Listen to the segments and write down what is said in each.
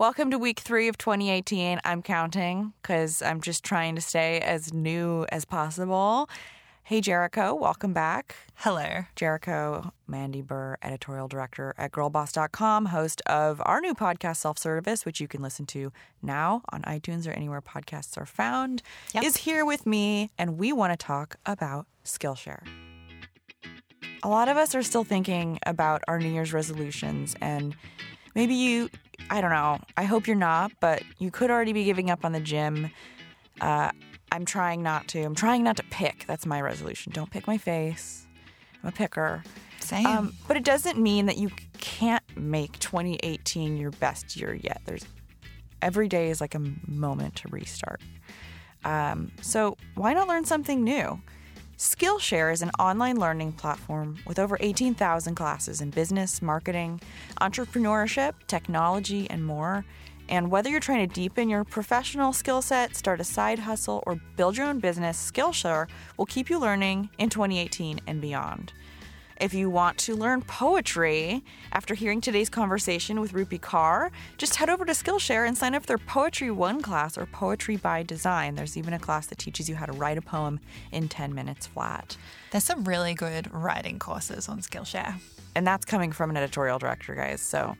Welcome to week three of 2018. I'm counting because I'm just trying to stay as new as possible. Hey, Jerico, welcome back. Hello. Jerico, Mandy Burr, editorial director at girlboss.com, host of our new podcast, Self Service, which you can listen to now on iTunes or anywhere podcasts are found, Yep. is here with me, and we want to talk about Skillshare. A lot of us are still thinking about our New Year's resolutions, and maybe you, I don't know, I hope you're not, but you could already be giving up on the gym. Uh, I'm trying not to. I'm trying not to pick. That's my resolution. Don't pick my face. I'm a picker. Same. Um, but it doesn't mean that you can't make 2018 your best year yet. There's every day is like a moment to restart. Um, so why not learn something new? Skillshare is an online learning platform with over 18,000 classes in business, marketing, entrepreneurship, technology, and more. And whether you're trying to deepen your professional skill set, start a side hustle, or build your own business, Skillshare will keep you learning in 2018 and beyond. If you want to learn poetry after hearing today's conversation with Rupi Kaur, just head over to Skillshare and sign up for their Poetry 1 class or Poetry by Design. There's even a class that teaches you how to write a poem in 10 minutes flat. There's some really good writing courses on Skillshare. And that's coming from an editorial director, guys. So,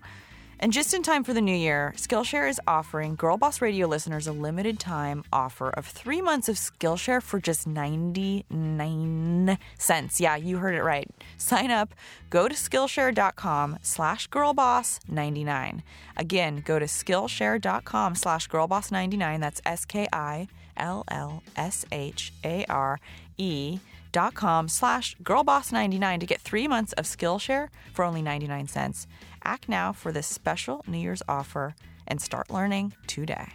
and just in time for the new year, Skillshare is offering Girl Boss Radio listeners a limited time offer of three months of Skillshare for just 99 cents. Yeah, you heard it right. Sign up, go to Skillshare.com slash girlboss99. Again, go to Skillshare.com slash girlboss99. That's S K I L L S H A R E dot com slash girlboss99 to get three months of Skillshare for only 99 cents. Act now for this special New Year's offer and start learning today.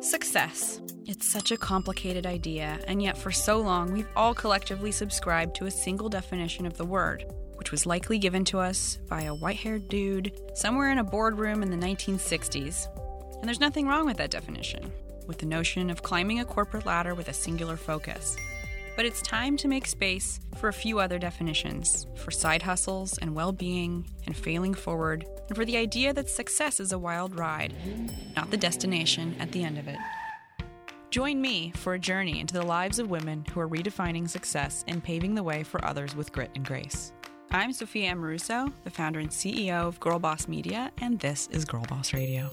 Success. It's such a complicated idea, and yet for so long we've all collectively subscribed to a single definition of the word, which was likely given to us by a white haired dude somewhere in a boardroom in the 1960s. And there's nothing wrong with that definition, with the notion of climbing a corporate ladder with a singular focus. But it's time to make space for a few other definitions for side hustles and well being and failing forward, and for the idea that success is a wild ride, not the destination at the end of it. Join me for a journey into the lives of women who are redefining success and paving the way for others with grit and grace. I'm Sophia Amoruso, the founder and CEO of Girl Boss Media, and this is Girl Boss Radio.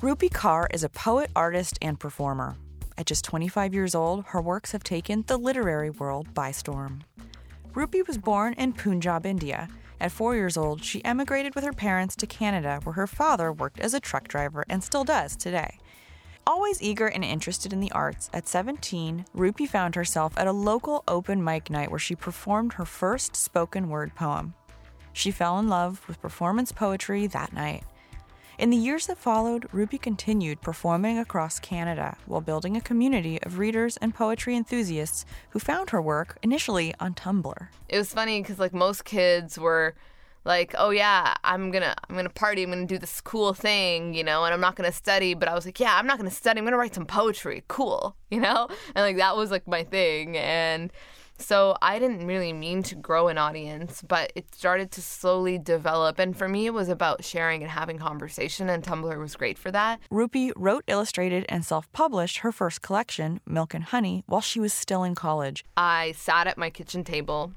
Rupi Kaur is a poet, artist, and performer. At just 25 years old, her works have taken the literary world by storm. Rupi was born in Punjab, India. At four years old, she emigrated with her parents to Canada, where her father worked as a truck driver and still does today. Always eager and interested in the arts, at 17, Rupi found herself at a local open mic night where she performed her first spoken word poem. She fell in love with performance poetry that night. In the years that followed, Rupi continued performing across Canada while building a community of readers and poetry enthusiasts who found her work initially on Tumblr. it was funny because like most kids were like oh yeah i'm gonna i'm gonna party i'm gonna do this cool thing you know and i'm not gonna study but i was like yeah i'm not gonna study i'm gonna write some poetry cool you know and like that was like my thing and so i didn't really mean to grow an audience but it started to slowly develop and for me it was about sharing and having conversation and tumblr was great for that Rupi wrote, illustrated, and self published her first collection, Milk and Honey, while she was still in college. I sat at my kitchen table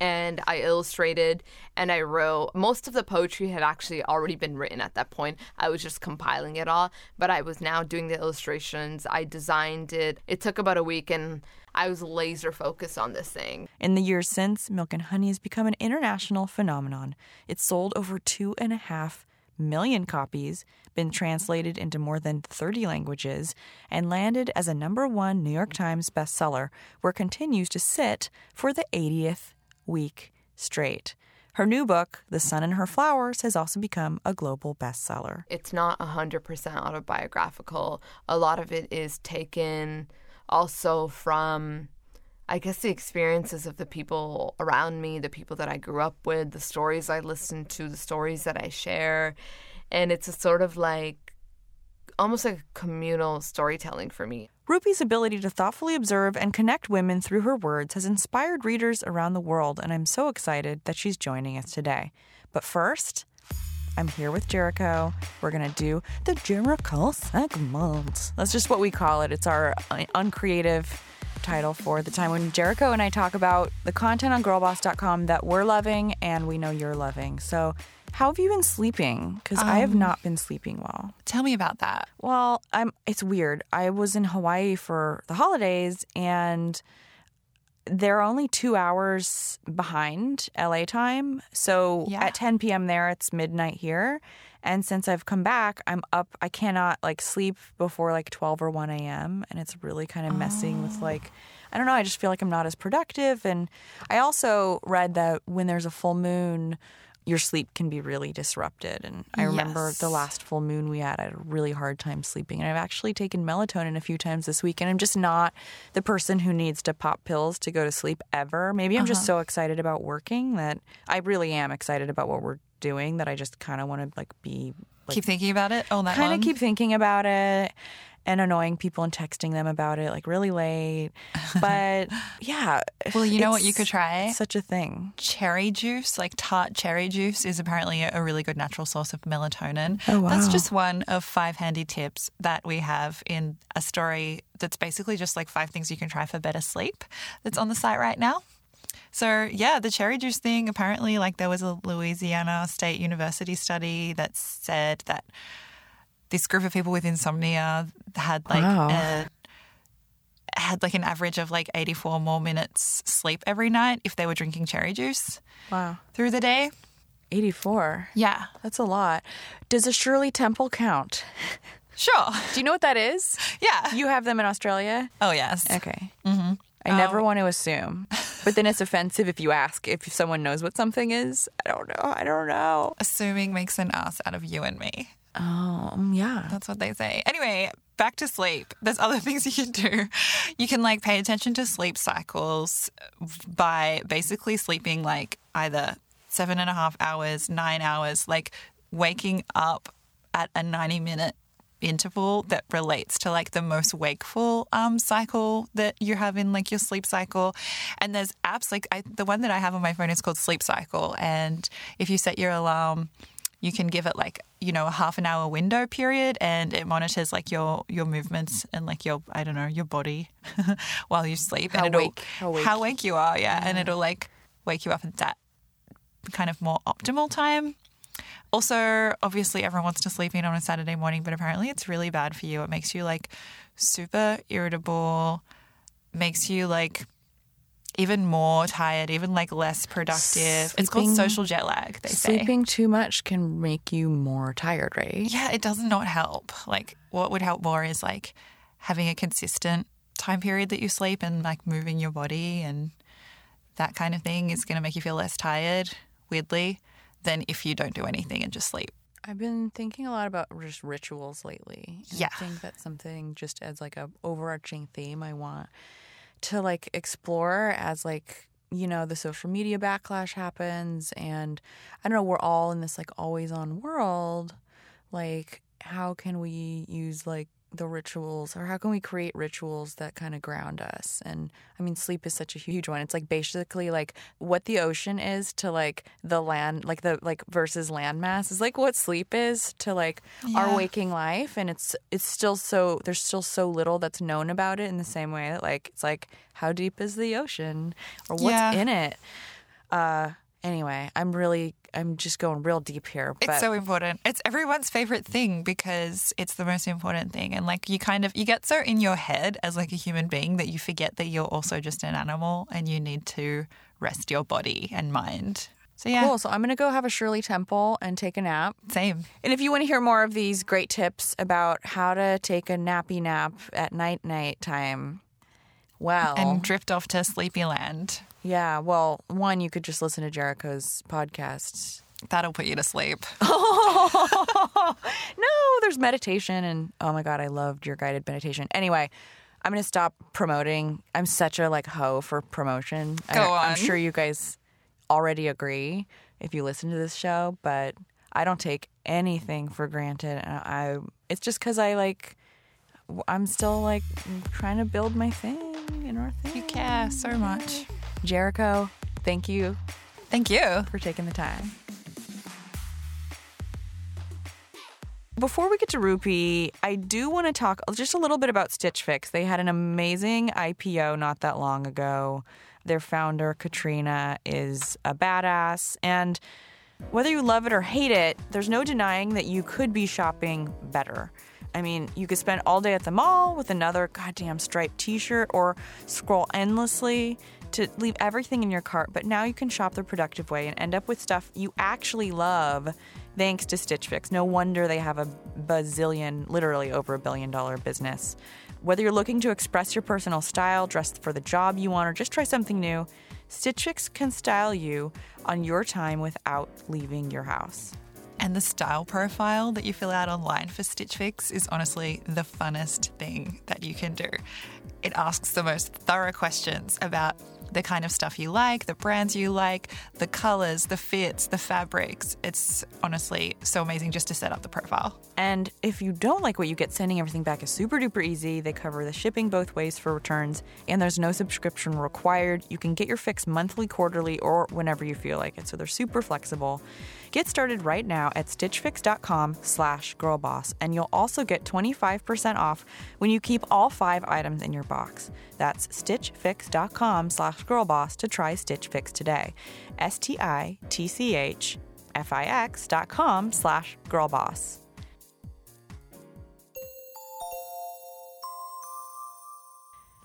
and I illustrated and I wrote. Most of the poetry had actually already been written at that point. I was just compiling it all, but I was now doing the illustrations. I designed it. It took about a week and I was laser focused on this thing. In the years since, Milk and Honey has become an international phenomenon. It's sold over two and a half million copies, been translated into more than 30 languages, and landed as a number one New York Times bestseller, where it continues to sit for the 80th week straight. Her new book, The Sun and Her Flowers, has also become a global bestseller. It's not 100% autobiographical. A lot of it is taken also from I guess the experiences of the people around me, the people that I grew up with, the stories I listen to, the stories that I share. And it's a sort of like almost like a communal storytelling for me. Rupi's ability to thoughtfully observe and connect women through her words has inspired readers around the world, and I'm so excited that she's joining us today. But first, I'm here with Jerico. We're going to do the Jerico segment. That's just what we call it. It's our uh, uncreative title for the time when Jerico and I talk about the content on girlboss.com that we're loving and we know you're loving. So, how have you been sleeping? Because I have um, not been sleeping well. Tell me about that. Well, I'm. It's weird. I was in Hawaii for the holidays, and they're only two hours behind LA time. So Yeah. at 10 p.m. there, it's midnight here. And since I've come back, I'm up. I cannot like sleep before like 12 or 1 a.m. And it's really kind of messing with oh. like, I don't know. I just feel like I'm not as productive. And I also read that when there's a full moon, your sleep can be really disrupted. And I remember Yes. the last full moon we had, I had a really hard time sleeping. And I've actually taken melatonin a few times this week. And I'm just not the person who needs to pop pills to go to sleep ever. Maybe I'm just uh-huh. so excited about working that I really am excited about what we're doing that I just kind of want to like be like keep thinking about it oh, all night kind of keep thinking about it and annoying people and texting them about it like really late. But yeah. Well, you know what you could try? Such a thing. cherry juice, like tart cherry juice, is apparently a really good natural source of melatonin. Oh, wow. That's just one of five handy tips that we have in a story that's basically just like five things you can try for better sleep that's on the site right now. So, yeah, the cherry juice thing apparently, like, there was a Louisiana State University study that said that this group of people with insomnia had like Wow. a had like an average of like 84 more minutes sleep every night if they were drinking cherry juice Wow. through the day. 84. Yeah. That's a lot. Does a Shirley Temple count? Sure. Do you know what that is? Yeah. You have them in Australia? Oh, yes. Okay. Mm-hmm. I never want to assume. But then it's offensive if you ask if someone knows what something is. I don't know. I don't know. Assuming makes an ass out of you and me. Um, yeah. That's what they say. Anyway, back to sleep. There's other things you can do. You can like pay attention to sleep cycles by basically sleeping like either seven and a half hours, nine hours, like waking up at a 90 minute interval that relates to like the most wakeful um, cycle that you have in like your sleep cycle and there's apps like I, the one that i have on my phone is called sleep cycle and if you set your alarm you can give it like you know a half an hour window period and it monitors like your your movements and like your i don't know your body while you sleep How and it'll wake- how wake- how wake you are yeah and it'll like wake you up at that kind of more optimal time. Also, obviously, everyone wants to sleep in on a Saturday morning, but apparently it's really bad for you. It makes you like super irritable, makes you like even more tired, even like less productive. it's called social jet lag, they say. Sleeping too much can make you more tired, right? Yeah, it does not help. Like, what would help more is like having a consistent time period that you sleep and like moving your body and that kind of thing is going to make you feel less tired, weirdly, than if you don't do anything and just sleep. I've been thinking a lot about just rituals lately. Yeah. I think that's something just as like a overarching theme I want to like explore as like you know the social media backlash happens and I don't know we're all in this like always on world like how can we use like the rituals or how can we create rituals that kind of ground us? And i mean sleep is such a huge one. It's like basically like what the ocean is to like the land like the like versus landmass is like what sleep is to like Yeah. our waking life. And it's it's still so there's still so little that's known about it in the same way that like it's like how deep is the ocean? Or what's Yeah. in it? Uh anyway i'm really i'm just going real deep here but It's so important. It's everyone's favorite thing because it's the most important thing. And like you kind of you get so in your head as like a human being that you forget that you're also just an animal and you need to rest your body and mind. So yeah, Cool. So I'm going to go have a Shirley Temple and take a nap. same. And if you want to hear more of these great tips about how to take a nappy nap at night night time, well, And drift off to sleepy land. Yeah, well, one, you could just listen to Jerico's podcast. That'll put you to sleep. No, there's meditation and oh my god, I loved your guided meditation. Anyway, I'm gonna stop promoting. I'm such a like hoe for promotion. Go I'm sure you guys already agree if you listen to this show, but I don't take anything for granted. And I, it's just because I like, I'm still like trying to build my thing and our thing. You care so much. Jerico, thank you Thank you. for taking the time. Before we get to Rupi, I do want to talk just a little bit about Stitch Fix. They had an amazing IPO not that long ago. Their founder, Katrina, is a badass. And whether you love it or hate it, there's no denying that you could be shopping better. I mean, you could spend all day at the mall with another goddamn striped t shirt or scroll endlessly to leave everything in your cart, but now you can shop the productive way and end up with stuff you actually love thanks to Stitch Fix. No wonder they have a bazillion, literally over a billion dollar business. Whether you're looking to express your personal style, dress for the job you want, or just try something new, Stitch Fix can style you on your time without leaving your house. And the style profile that you fill out online for Stitch Fix is honestly the funnest thing that you can do. It asks the most thorough questions about the kind of stuff you like, the brands you like, the colors, the fits, the fabrics. It's honestly so amazing just to set up the profile. And if you don't like what you get, sending everything back is super duper easy. They cover the shipping both ways for returns, and there's no subscription required. You can get your fix monthly, quarterly, or whenever you feel like it. So they're super flexible. Get started right now at stitchfix.com slash girlboss, and you'll also get 25% off when you keep all five items in your box. That's stitchfix.com slash girlboss to try Stitch Fix today. S-T-I-T-C-H F-I-X dot com slash girlboss.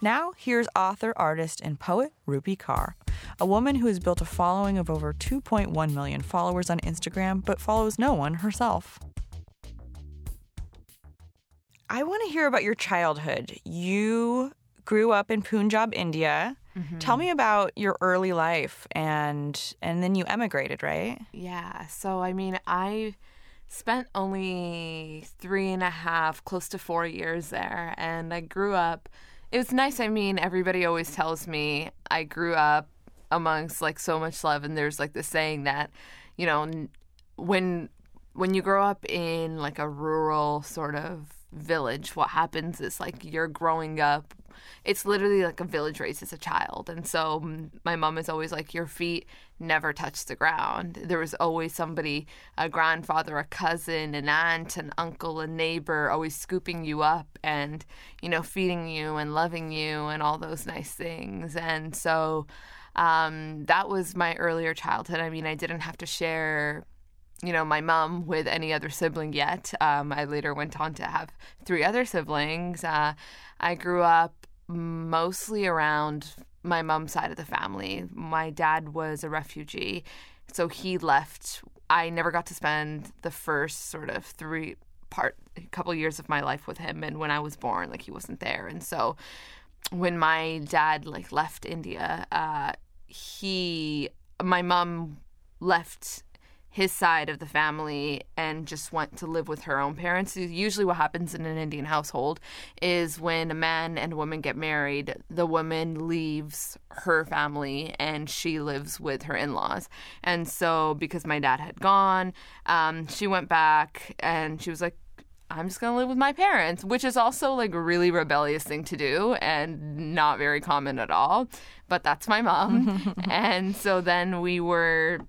Now, here's author, artist, and poet Rupi Kaur, a woman who has built a following of over 2.1 million followers on Instagram, but follows no one herself. I want to hear about your childhood. You grew up in Punjab, India. Mm-hmm. Tell me about your early life and and then you emigrated, right? Yeah. So, I mean, I spent only three and a half, close to four years there. And I grew up. It was nice. I mean, everybody always tells me I grew up amongst like so much love. And there's like the saying that, you know, when when you grow up in like a rural sort of village, what happens is like you're growing up. It's literally like a village race as a child. And so my mom is always like, your feet never touch the ground. There was always somebody, a grandfather, a cousin, an aunt, an uncle, a neighbor, always scooping you up and, you know, feeding you and loving you and all those nice things. And so um, that was my earlier childhood. I mean, I didn't have to share you know, my mom with any other sibling yet. Um, I later went on to have three other siblings. Uh, I grew up mostly around my mom's side of the family. My dad was a refugee, so he left. I never got to spend the first sort of three part couple years of my life with him and when I was born like he wasn't there and so when my dad like left India uh he my mom left his side of the family and just went to live with her own parents. Usually, what happens in an Indian household is when a man and a woman get married, the woman leaves her family and she lives with her in laws. And so, because my dad had gone, um, she went back and she was like, I'm just gonna live with my parents, which is also like a really rebellious thing to do and not very common at all. But that's my mom. and so then we were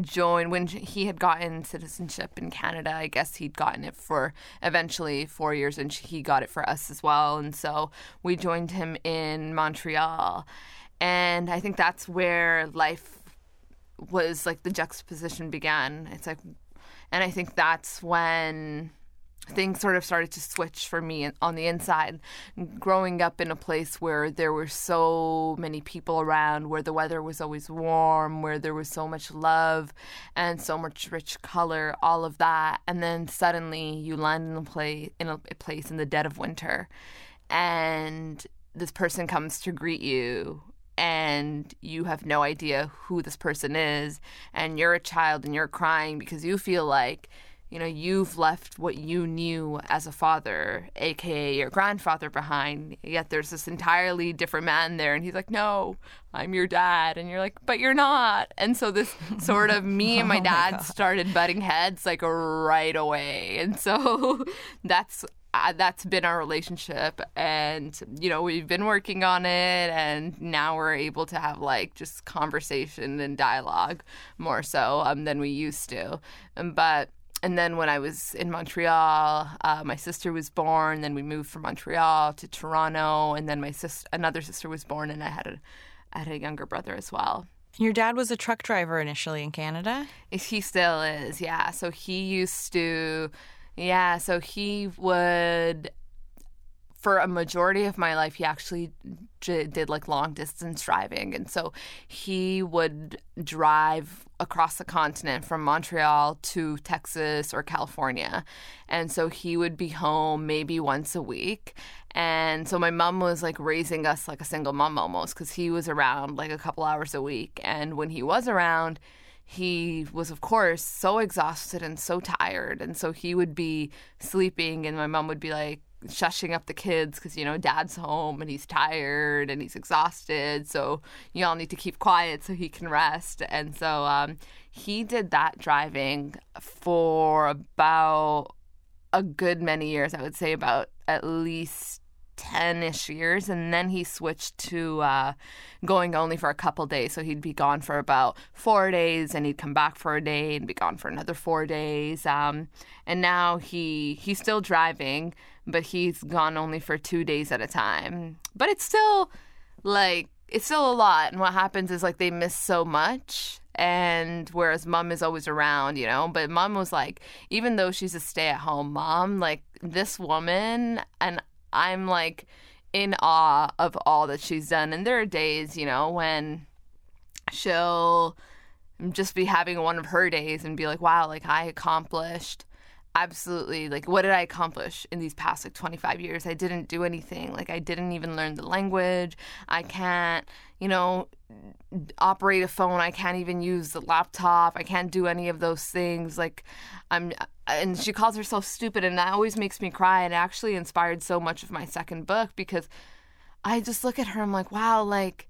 joined when he had gotten citizenship in Canada. I guess he'd gotten it for eventually four years, and he got it for us as well. And so we joined him in Montreal, and I think that's where life was like the juxtaposition began. It's like, and I think that's when things sort of started to switch for me on the inside. Growing up in a place where there were so many people around, where the weather was always warm, where there was so much love and so much rich color, all of that, and then suddenly you land in a place in a place in the dead of winter, and this person comes to greet you and you have no idea who this person is and you're a child and you're crying because you feel like you know, you've left what you knew as a father, aka your grandfather, behind. Yet there's this entirely different man there. And he's like, no, I'm your dad. And you're like, but you're not. And so this sort of me and my Oh my dad started butting heads like right away. And so that's. Uh, that's been our relationship and you know we've been working on it and now we're able to have like just conversation and dialogue more so um, than we used to Um, but and then when I was in Montreal, uh, my sister was born. Then we moved from Montreal to Toronto, and then my sister, another sister was born, and I had a, I had a younger brother as well. Your dad was a truck driver initially in Canada. He still is, yeah. So he used to, yeah. So he would, for a majority of my life, he actually did like long distance driving, and so he would drive across the continent from Montreal to Texas or California, and so he would be home maybe once a week. And so my mom was like raising us like a single mom almost because he was around like a couple hours a week. And when he was around, he was of course so exhausted and so tired and so he would be sleeping and my mom would be like shushing up the kids because you know dad's home and he's tired and he's exhausted so you all need to keep quiet so he can rest. And so um, he did that driving for about a good many years i would say about at least 10-ish years and then he switched to uh, going only for a couple days. So he'd be gone for about four days and he'd come back for a day and be gone for another four days. Um, and now he he's still driving but he's gone only for two days at a time. But it's still like it's still a lot. And what happens is like they miss so much. And whereas mom is always around you know but mom was like even though she's a stay-at-home mom like this woman and i'm like in awe of all that she's done. And there are days you know when she'll just be having one of her days and be like wow like i accomplished absolutely like what did i accomplish in these past like 25 years? I didn't do anything. Like i didn't even learn the language. I can't you know operate a phone. I can't even use the laptop. I can't do any of those things. Like i'm and she calls herself stupid and that always makes me cry. And actually inspired so much of my second book because i just look at her i'm like wow like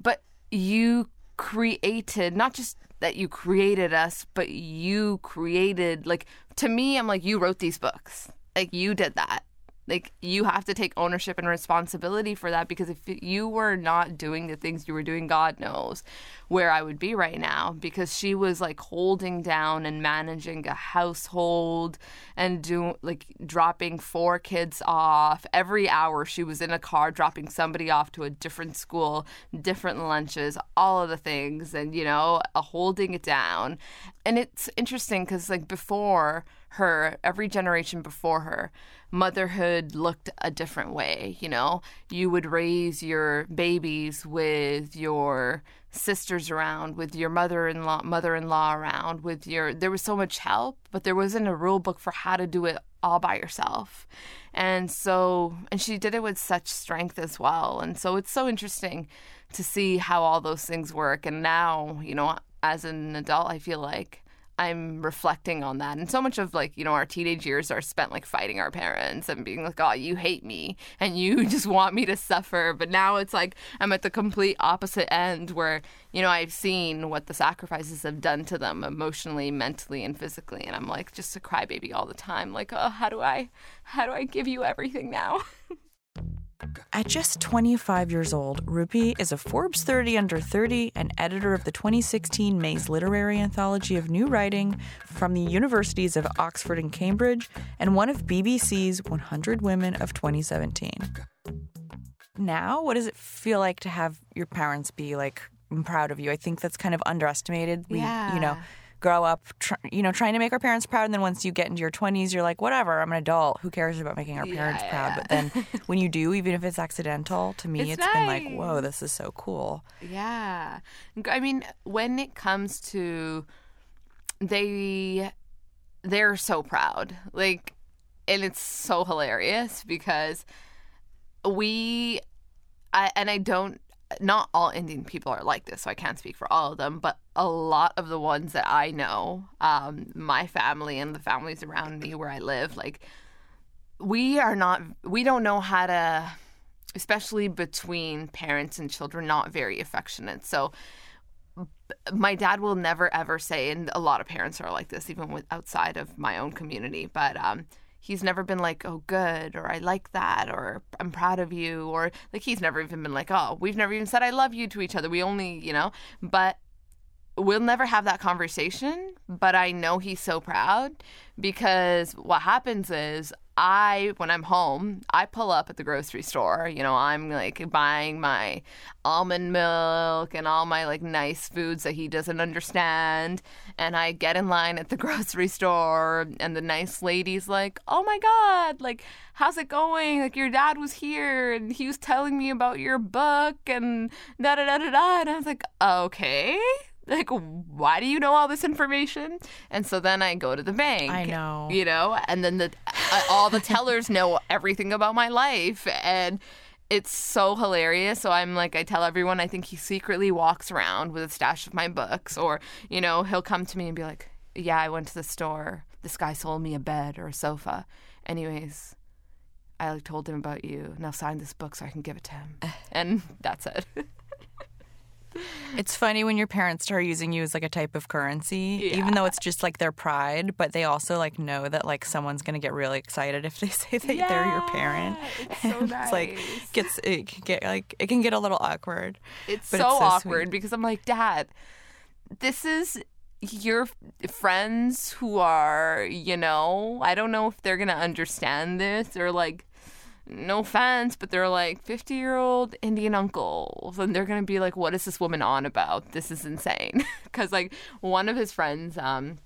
but you created not just that you created us but you created like to me i'm like you wrote these books. Like you did that like you have to take ownership and responsibility for that because if you were not doing the things you were doing god knows where i would be right now because she was like holding down and managing a household and do like dropping four kids off. Every hour she was in a car dropping somebody off to a different school different lunches all of the things and you know holding it down. And it's interesting because like before her every generation before her motherhood looked a different way you know? You would raise your babies with your sisters around with your mother-in-law mother-in-law around with your there was so much help but there wasn't a rule book for how to do it all by yourself. And so and she did it with such strength as well. And so it's so interesting to see how all those things work. And now you know as an adult i feel like I'm reflecting on that. And so much of like, you know, our teenage years are spent like fighting our parents and being like, oh, you hate me and you just want me to suffer. But now it's like I'm at the complete opposite end where, you know, I've seen what the sacrifices have done to them emotionally, mentally, and physically. And I'm like just a crybaby all the time. Like, oh, how do I, how do I give you everything now? At just 25 years old, Rupi is a Forbes 30 under 30 and editor of the 2016 Mays Literary Anthology of New Writing from the Universities of Oxford and Cambridge, and one of BBC's 100 Women of 2017. Now, what does it feel like to have your parents be like I'm proud of you? I think that's kind of underestimated. We, you know, Yeah. Grow up, tr- you know, trying to make our parents proud, and then once you get into your 20s, you're like, whatever, I'm an adult. Who cares about making our parents Yeah, proud? yeah. But then when you do, even if it's accidental, to me, It's it's been like, whoa, this is so cool. Yeah. I mean, when it comes to they they're so proud. Like and it's so hilarious because we I and I don't not all Indian people are like this, so I can't speak for all of them, but a lot of the ones that I know, um, my family and the families around me where I live, like we are not, we don't know how to, especially between parents and children, not very affectionate. So my dad will never ever say, and a lot of parents are like this, even with outside of my own community, but um, he's never been like, oh, good, or I like that, or I'm proud of you, or like he's never even been like, oh, we've never even said I love you to each other. We only, you know, but we'll never have that conversation. But I know he's so proud because what happens is I, when I'm home, I pull up at the grocery store. You know, I'm like buying my almond milk and all my like nice foods that he doesn't understand. And I get in line at the grocery store, and the nice lady's like, Oh my God, like, how's it going? Like, your dad was here and he was telling me about your book and da da da da da. And I was like, Okay like why do you know all this information? And so then i go to the bank I know. you know? And then the uh, all the tellers know everything about my life. And it's so hilarious. So i'm like i tell everyone i think he secretly walks around with a stash of my books or you know he'll come to me and be like yeah i went to the store. This guy sold me a bed or a sofa. Anyways i like told him about you. Now sign this book so i can give it to him. And that's it It's funny when your parents start using you as like a type of currency, even though it's just like their pride, but they also like know that like someone's gonna get really excited if they say that they're your parent. it's so It's like gets it can get like it can get a little awkward. It's so, it's so awkward sweet. because I'm like, Dad, this is your friends who are, you know, I don't know if they're gonna understand this or like, no offense, but they're like 50 year old Indian uncles, and they're gonna be like, what is this woman on about? This is insane. Because like one of his friends, um,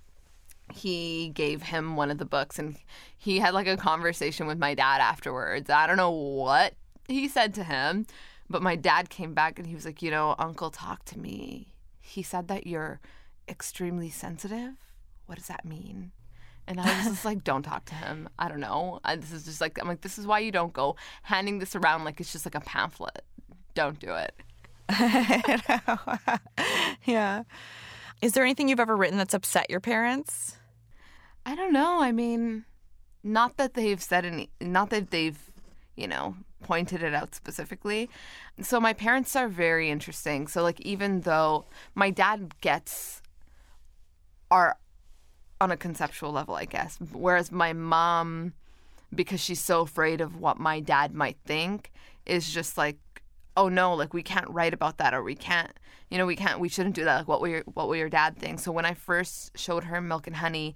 he gave him one of the books and he had like a conversation with my dad afterwards. I don't know what he said to him, but my dad came back and he was like, You know, Uncle talked to me. He said that you're extremely sensitive. What does that mean? And I was just like, Don't talk to him. I don't know. I, this is just like, I'm like, This is why you don't go handing this around like it's just like a pamphlet. Don't do it. yeah. Is there anything you've ever written that's upset your parents? I don't know. I mean, not that they've said any, not that they've, you know, pointed it out specifically. So my parents are very interesting. So like even though my dad gets our on a conceptual level, I guess, whereas my mom because she's so afraid of what my dad might think is just like oh no like we can't write about that or we can't you know we can't we shouldn't do that like what will your what will your dad think? So when i first showed her milk and honey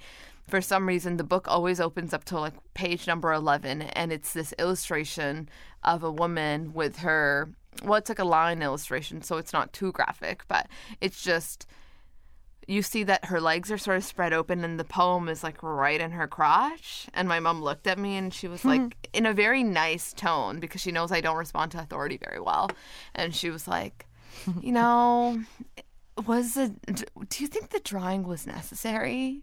for some reason the book always opens up to like page number 11 and it's this illustration of a woman with her well it's like a line illustration so it's not too graphic but it's just you see that her legs are sort of spread open and the poem is like right in her crotch. And my mom looked at me and she was like, hmm. in a very nice tone, because she knows I don't respond to authority very well. And she was like, you know, was it, do you think the drawing was necessary?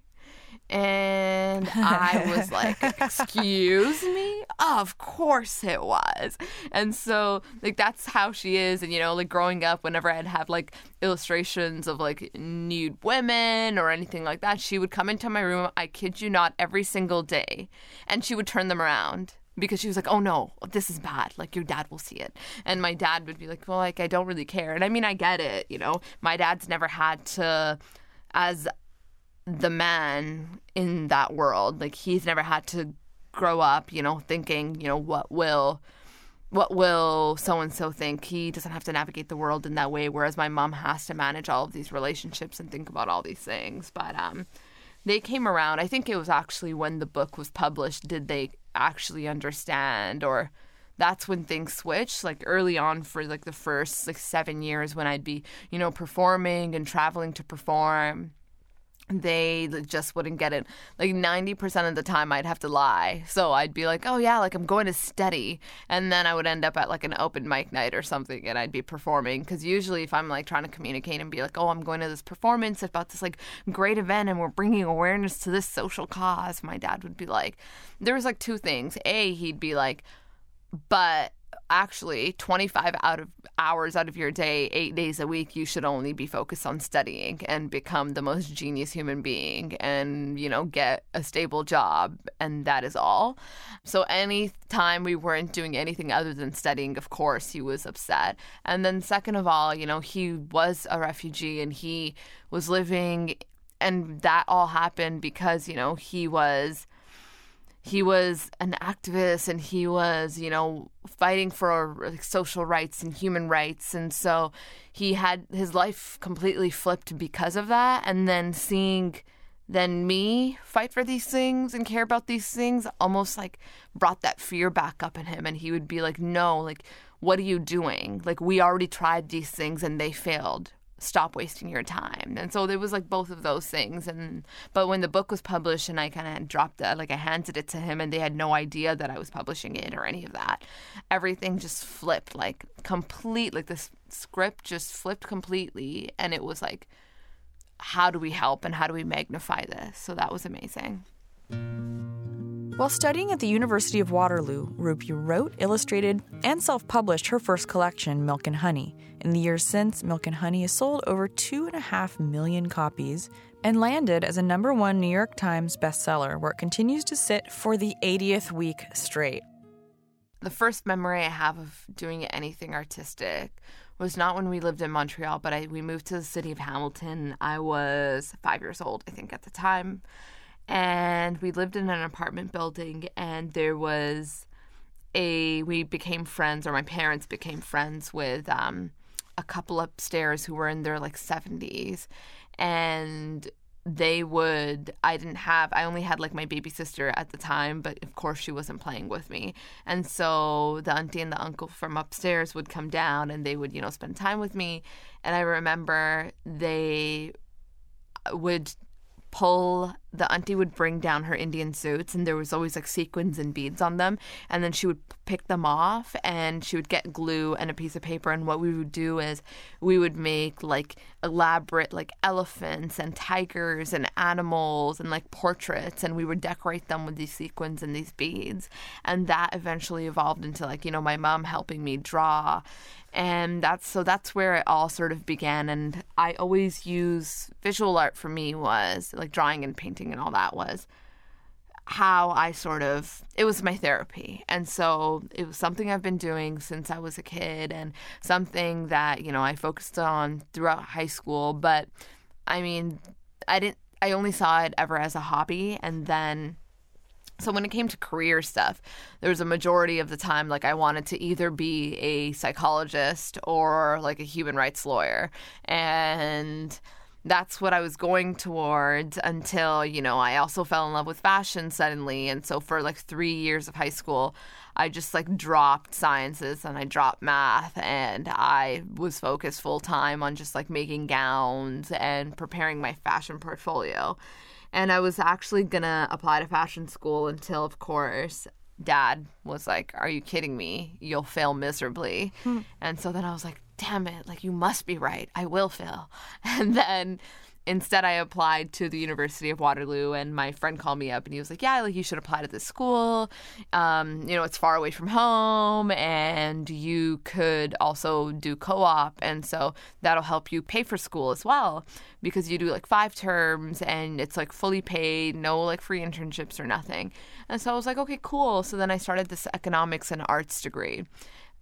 And I was like, excuse me? Of course it was. And so, like, that's how she is. And, you know, like growing up, whenever I'd have like illustrations of like nude women or anything like that, she would come into my room, I kid you not, every single day. And she would turn them around because she was like, "Oh no, this is bad. Like your dad will see it." And my dad would be like, "Well, like I don't really care." And I mean, I get it, you know. My dad's never had to as the man in that world, like he's never had to grow up, you know, thinking, you know, what will what will so and so think? He doesn't have to navigate the world in that way whereas my mom has to manage all of these relationships and think about all these things. But um they came around. I think it was actually when the book was published did they actually understand or that's when things switched like early on for like the first like 7 years when I'd be, you know, performing and traveling to perform they just wouldn't get it. Like 90% of the time, I'd have to lie. So I'd be like, oh, yeah, like I'm going to study. And then I would end up at like an open mic night or something and I'd be performing. Because usually, if I'm like trying to communicate and be like, oh, I'm going to this performance about this like great event and we're bringing awareness to this social cause, my dad would be like, there was like two things. A, he'd be like, but actually 25 out of hours out of your day 8 days a week you should only be focused on studying and become the most genius human being and you know get a stable job and that is all. So any time we weren't doing anything other than studying of course he was upset. And then second of all you know he was a refugee and he was living and that all happened because you know he was he was an activist and he was, you know, fighting for social rights and human rights. And so he had his life completely flipped because of that. And then seeing then me fight for these things and care about these things almost like brought that fear back up in him. And he would be like, no, like, what are you doing? Like, we already tried these things and they failed stop wasting your time. And so there was like both of those things. And but when the book was published and I kind of dropped it, like I handed it to him and they had no idea that I was publishing it or any of that. Everything just flipped like complete like this script just flipped completely and it was like how do we help and how do we magnify this? So that was amazing. While studying at the University of Waterloo, Rupi wrote, illustrated, and self published her first collection, Milk and Honey. In the years since, Milk and Honey has sold over 2.5 million copies and landed as a number one New York Times bestseller, where it continues to sit for the 80th week straight. The first memory I have of doing anything artistic was not when we lived in Montreal, but I, we moved to the city of Hamilton. I was five years old, I think, at the time and we lived in an apartment building and there was a we became friends or my parents became friends with um, a couple upstairs who were in their like 70s and they would i didn't have i only had like my baby sister at the time but of course she wasn't playing with me. And so the auntie and the uncle from upstairs would come down and they would you know spend time with me. And i remember they would pull the auntie would bring down her Indian suits and there was always like sequins and beads on them and then she would pick them off and she would get glue and a piece of paper and what we would do is we would make like elaborate like elephants and tigers and animals and like portraits and we would decorate them with these sequins and these beads and that eventually evolved into like you know my mom helping me draw and that's so that's where it all sort of began and i always use visual art for me was like drawing and painting and all that was how i sort of it was my therapy. And so it was something i've been doing since i was a kid and something that you know i focused on throughout high school. But i mean i didn't i only saw it ever as a hobby. And then so when it came to career stuff, there was a majority of the time like I wanted to either be a psychologist or like a human rights lawyer. And that's what I was going towards until, you know, I also fell in love with fashion suddenly. And so for like 3 years of high school, I just like dropped sciences and I dropped math and I was focused full time on just like making gowns and preparing my fashion portfolio. And I was actually gonna apply to fashion school until, of course, dad was like, Are you kidding me? You'll fail miserably. Hmm. And so then I was like, Damn it, like, you must be right. I will fail. And then instead I applied to the University of Waterloo and my friend called me up and he was like, yeah, like you should apply to this school. Um, you know, it's far away from home and you could also do co-op and so that'll help you pay for school as well because you do like five terms and it's like fully paid, no like free internships or nothing. And so I was like, okay, cool. So then I started this economics and arts degree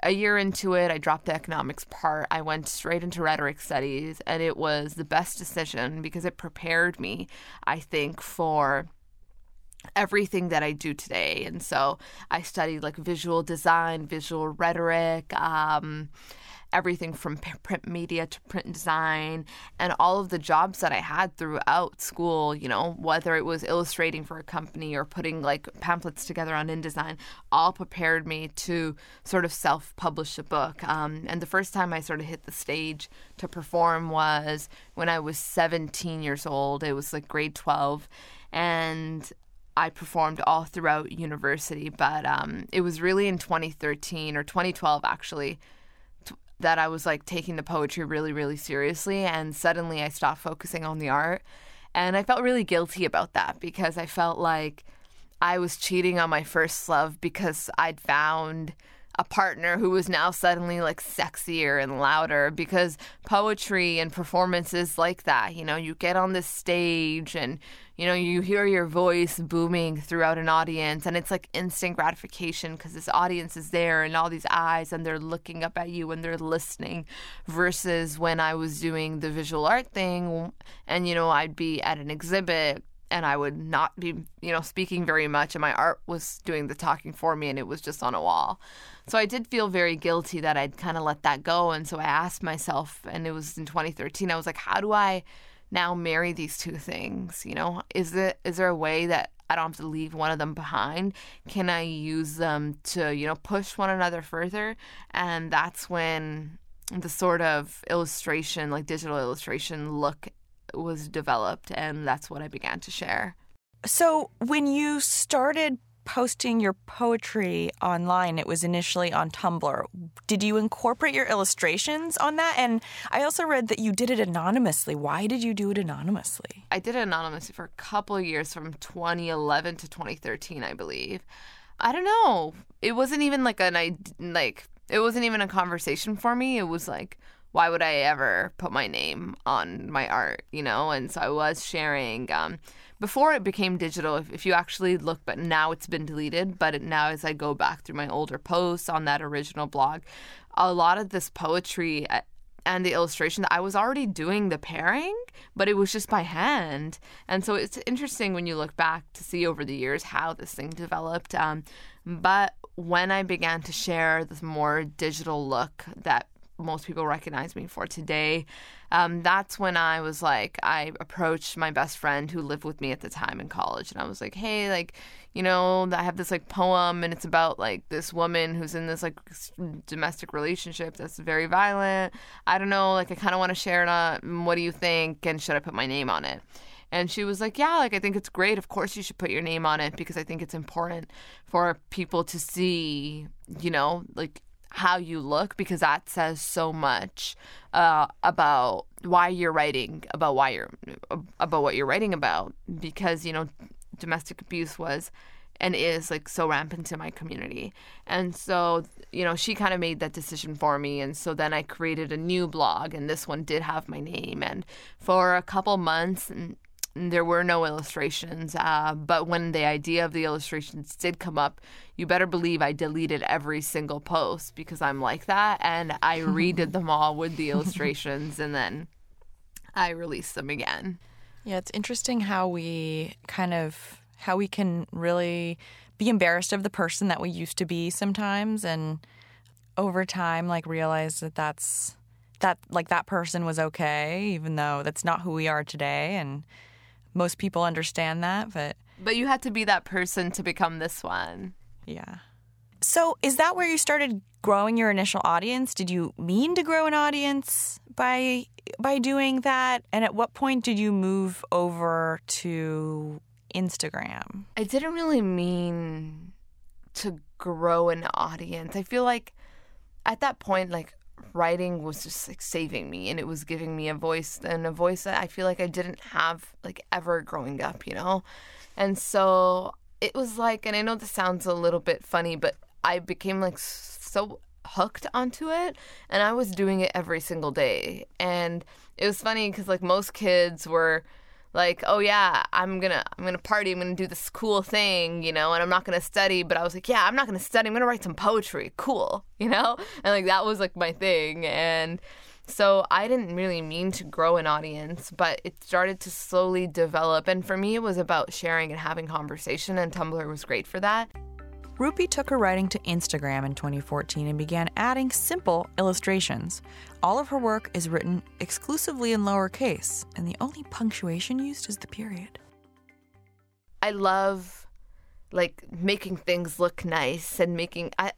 a year into it, I dropped the economics part. I went straight into rhetoric studies, and it was the best decision because it prepared me, I think, for everything that I do today. And so I studied like visual design, visual rhetoric, um, everything from print media to print design and all of the jobs that I had throughout school, you know, whether it was illustrating for a company or putting like pamphlets together on InDesign, all prepared me to sort of self publish a book. Um, and the first time I sort of hit the stage to perform was when I was 17 years old. It was like grade 12. And I performed all throughout university, but um, it was really in 2013 or 2012 actually that I was like taking the poetry really, really seriously. And suddenly I stopped focusing on the art. And I felt really guilty about that because I felt like I was cheating on my first love because I'd found a partner who was now suddenly like sexier and louder because poetry and performances like that, you know, you get on the stage and you know, you hear your voice booming throughout an audience and it's like instant gratification because this audience is there and all these eyes and they're looking up at you and they're listening versus when I was doing the visual art thing and you know, I'd be at an exhibit and I would not be, you know, speaking very much and my art was doing the talking for me and it was just on a wall. So I did feel very guilty that I'd kind of let that go and so I asked myself and it was in 2013 I was like how do I now marry these two things, you know? Is it is there a way that I don't have to leave one of them behind? Can I use them to, you know, push one another further? And that's when the sort of illustration, like digital illustration look was developed and that's what I began to share. So, when you started posting your poetry online, it was initially on Tumblr. Did you incorporate your illustrations on that? And I also read that you did it anonymously. Why did you do it anonymously? I did it anonymously for a couple of years from 2011 to 2013, I believe. I don't know. It wasn't even like an I like it wasn't even a conversation for me. It was like why would I ever put my name on my art, you know? And so I was sharing um, before it became digital. If, if, you actually look, but now it's been deleted. But now, as I go back through my older posts on that original blog, a lot of this poetry uh, and the illustration that I was already doing the pairing, but it was just by hand. And so it's interesting when you look back to see over the years how this thing developed. Um, but when I began to share this more digital look that most people recognize me for today. Um, that's when I was like, I approached my best friend who lived with me at the time in college, and I was like, hey, like, you know, I have this like poem, and it's about like this woman who's in this like domestic relationship that's very violent. I don't know, like, I kind of want to share it. On, what do you think? And should I put my name on it? And she was like, Yeah, like I think it's great. Of course, you should put your name on it because I think it's important for people to see, you know, like how you look because that says so much uh, about why you're writing about why you're about what you're writing about. Because you know domestic abuse was and is like so rampant in my community. And so you know she kind of made that decision for me. And so then i created a new blog and this one did have my name. And for a couple months there were no illustrations. Uh, but when the idea of the illustrations did come up, you better believe I deleted every single post because I'm like that. And I redid them all with the illustrations and then I released them again. Yeah, it's interesting how we kind of, how we can really be embarrassed of the person that we used to be sometimes. And over time, like realize that that's, that like that person was okay, even though that's not who we are today. And, most people understand that, but but you had to be that person to become this one. Yeah. So, is that where you started growing your initial audience? Did you mean to grow an audience by by doing that? And at what point did you move over to Instagram? I didn't really mean to grow an audience. I feel like at that point like writing was just like saving me and it was giving me a voice and a voice that I feel like I didn't have like ever growing up, you know? And so it was like, and I know this sounds a little bit funny, but I became like so hooked onto it and I was doing it every single day. And it was funny because like most kids were like, oh yeah, I'm gonna I'm gonna party, I'm gonna do this cool thing, you know, and I'm not gonna study. But I was like, yeah, I'm not gonna study. I'm gonna write some poetry. Cool, you know, and like that was like my thing. And so I didn't really mean to grow an audience, but it started to slowly develop. And for me, it was about sharing and having conversation, and Tumblr was great for that. Rupi took her writing to Instagram in 2014 and began adding simple illustrations. All of her work is written exclusively in lowercase, and the only punctuation used is the period. I love like making things look nice and making I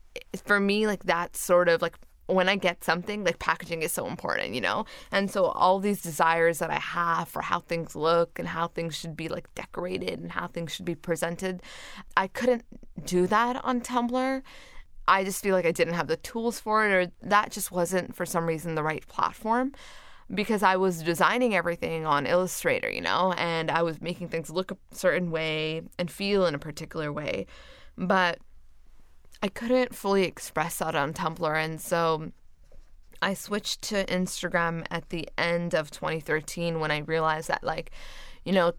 for me like that sort of like when I get something, like packaging is so important, you know? And so all these desires that I have for how things look and how things should be like decorated and how things should be presented, I couldn't do that on Tumblr. I just feel like I didn't have the tools for it or that just wasn't for some reason the right platform because I was designing everything on Illustrator, you know, and I was making things look a certain way and feel in a particular way. But I couldn't fully express that on Tumblr. And so I switched to Instagram at the end of 2013 when I realized that, like, you know,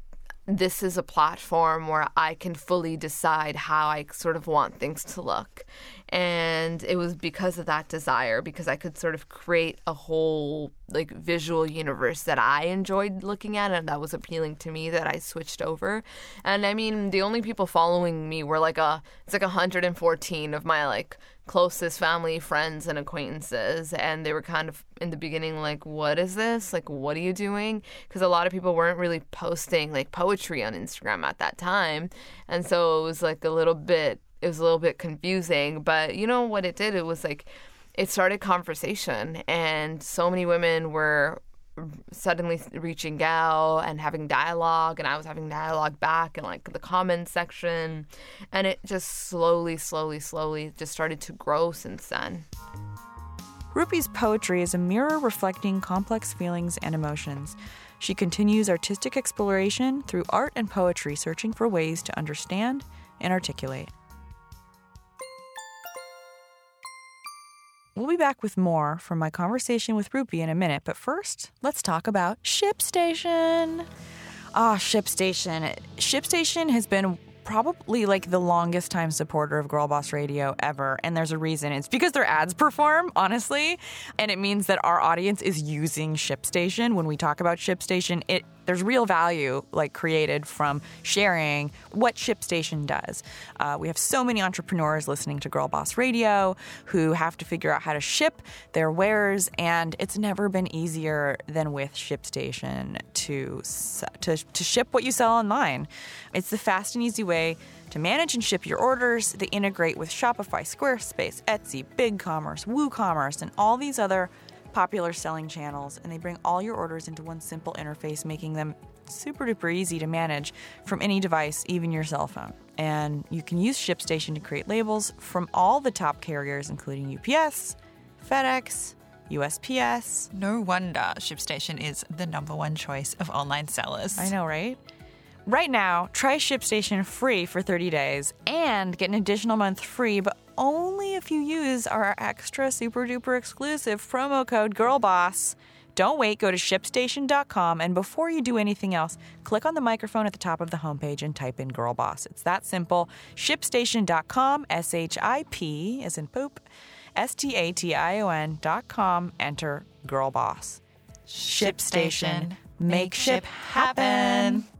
this is a platform where I can fully decide how I sort of want things to look. And it was because of that desire, because I could sort of create a whole like visual universe that I enjoyed looking at and that was appealing to me that I switched over. And I mean, the only people following me were like a it's like 114 of my like closest family, friends, and acquaintances. And they were kind of in the beginning like, what is this? Like, what are you doing? Because a lot of people weren't really posting like poetry on Instagram at that time. And so it was like a little bit, it was a little bit confusing. But you know what it did? It was like, it started conversation and so many women were suddenly reaching out and having dialogue and I was having dialogue back in like the comments section and it just slowly slowly slowly just started to grow since then. Rupi's poetry is a mirror reflecting complex feelings and emotions. She continues artistic exploration through art and poetry, searching for ways to understand and articulate. We'll be back with more from my conversation with Rupi in a minute, but first, let's talk about ShipStation. Ah, ShipStation. ShipStation has been probably like the longest time supporter of Girl Boss Radio ever. And there's a reason. It's because their ads perform, honestly. And it means that our audience is using ShipStation. When we talk about ShipStation, it there's real value like created from sharing what ShipStation does. Uh, we have so many entrepreneurs listening to Girl Boss Radio who have to figure out how to ship their wares, and it's never been easier than with ShipStation to to to ship what you sell online. It's the fast and easy way to manage and ship your orders. They integrate with Shopify, Squarespace, Etsy, BigCommerce, WooCommerce, and all these other popular selling channels, and they bring all your orders into one simple interface, making them super duper easy to manage from any device, even your cell phone. And you can use ShipStation to create labels from all the top carriers, including UPS, FedEx, USPS. No wonder ShipStation is the number one choice of online sellers. I know, right? Right now, try ShipStation free for 30 days and get an additional month free, but only if you use our extra super duper exclusive promo code GIRLBOSS. Don't wait, go to shipstation.com and before you do anything else, click on the microphone at the top of the homepage and type in Girl Boss. It's that simple. Shipstation.com, S H I P as in poop, S T A T I O N.com, enter Girl Boss. ShipStation. Make ship happen.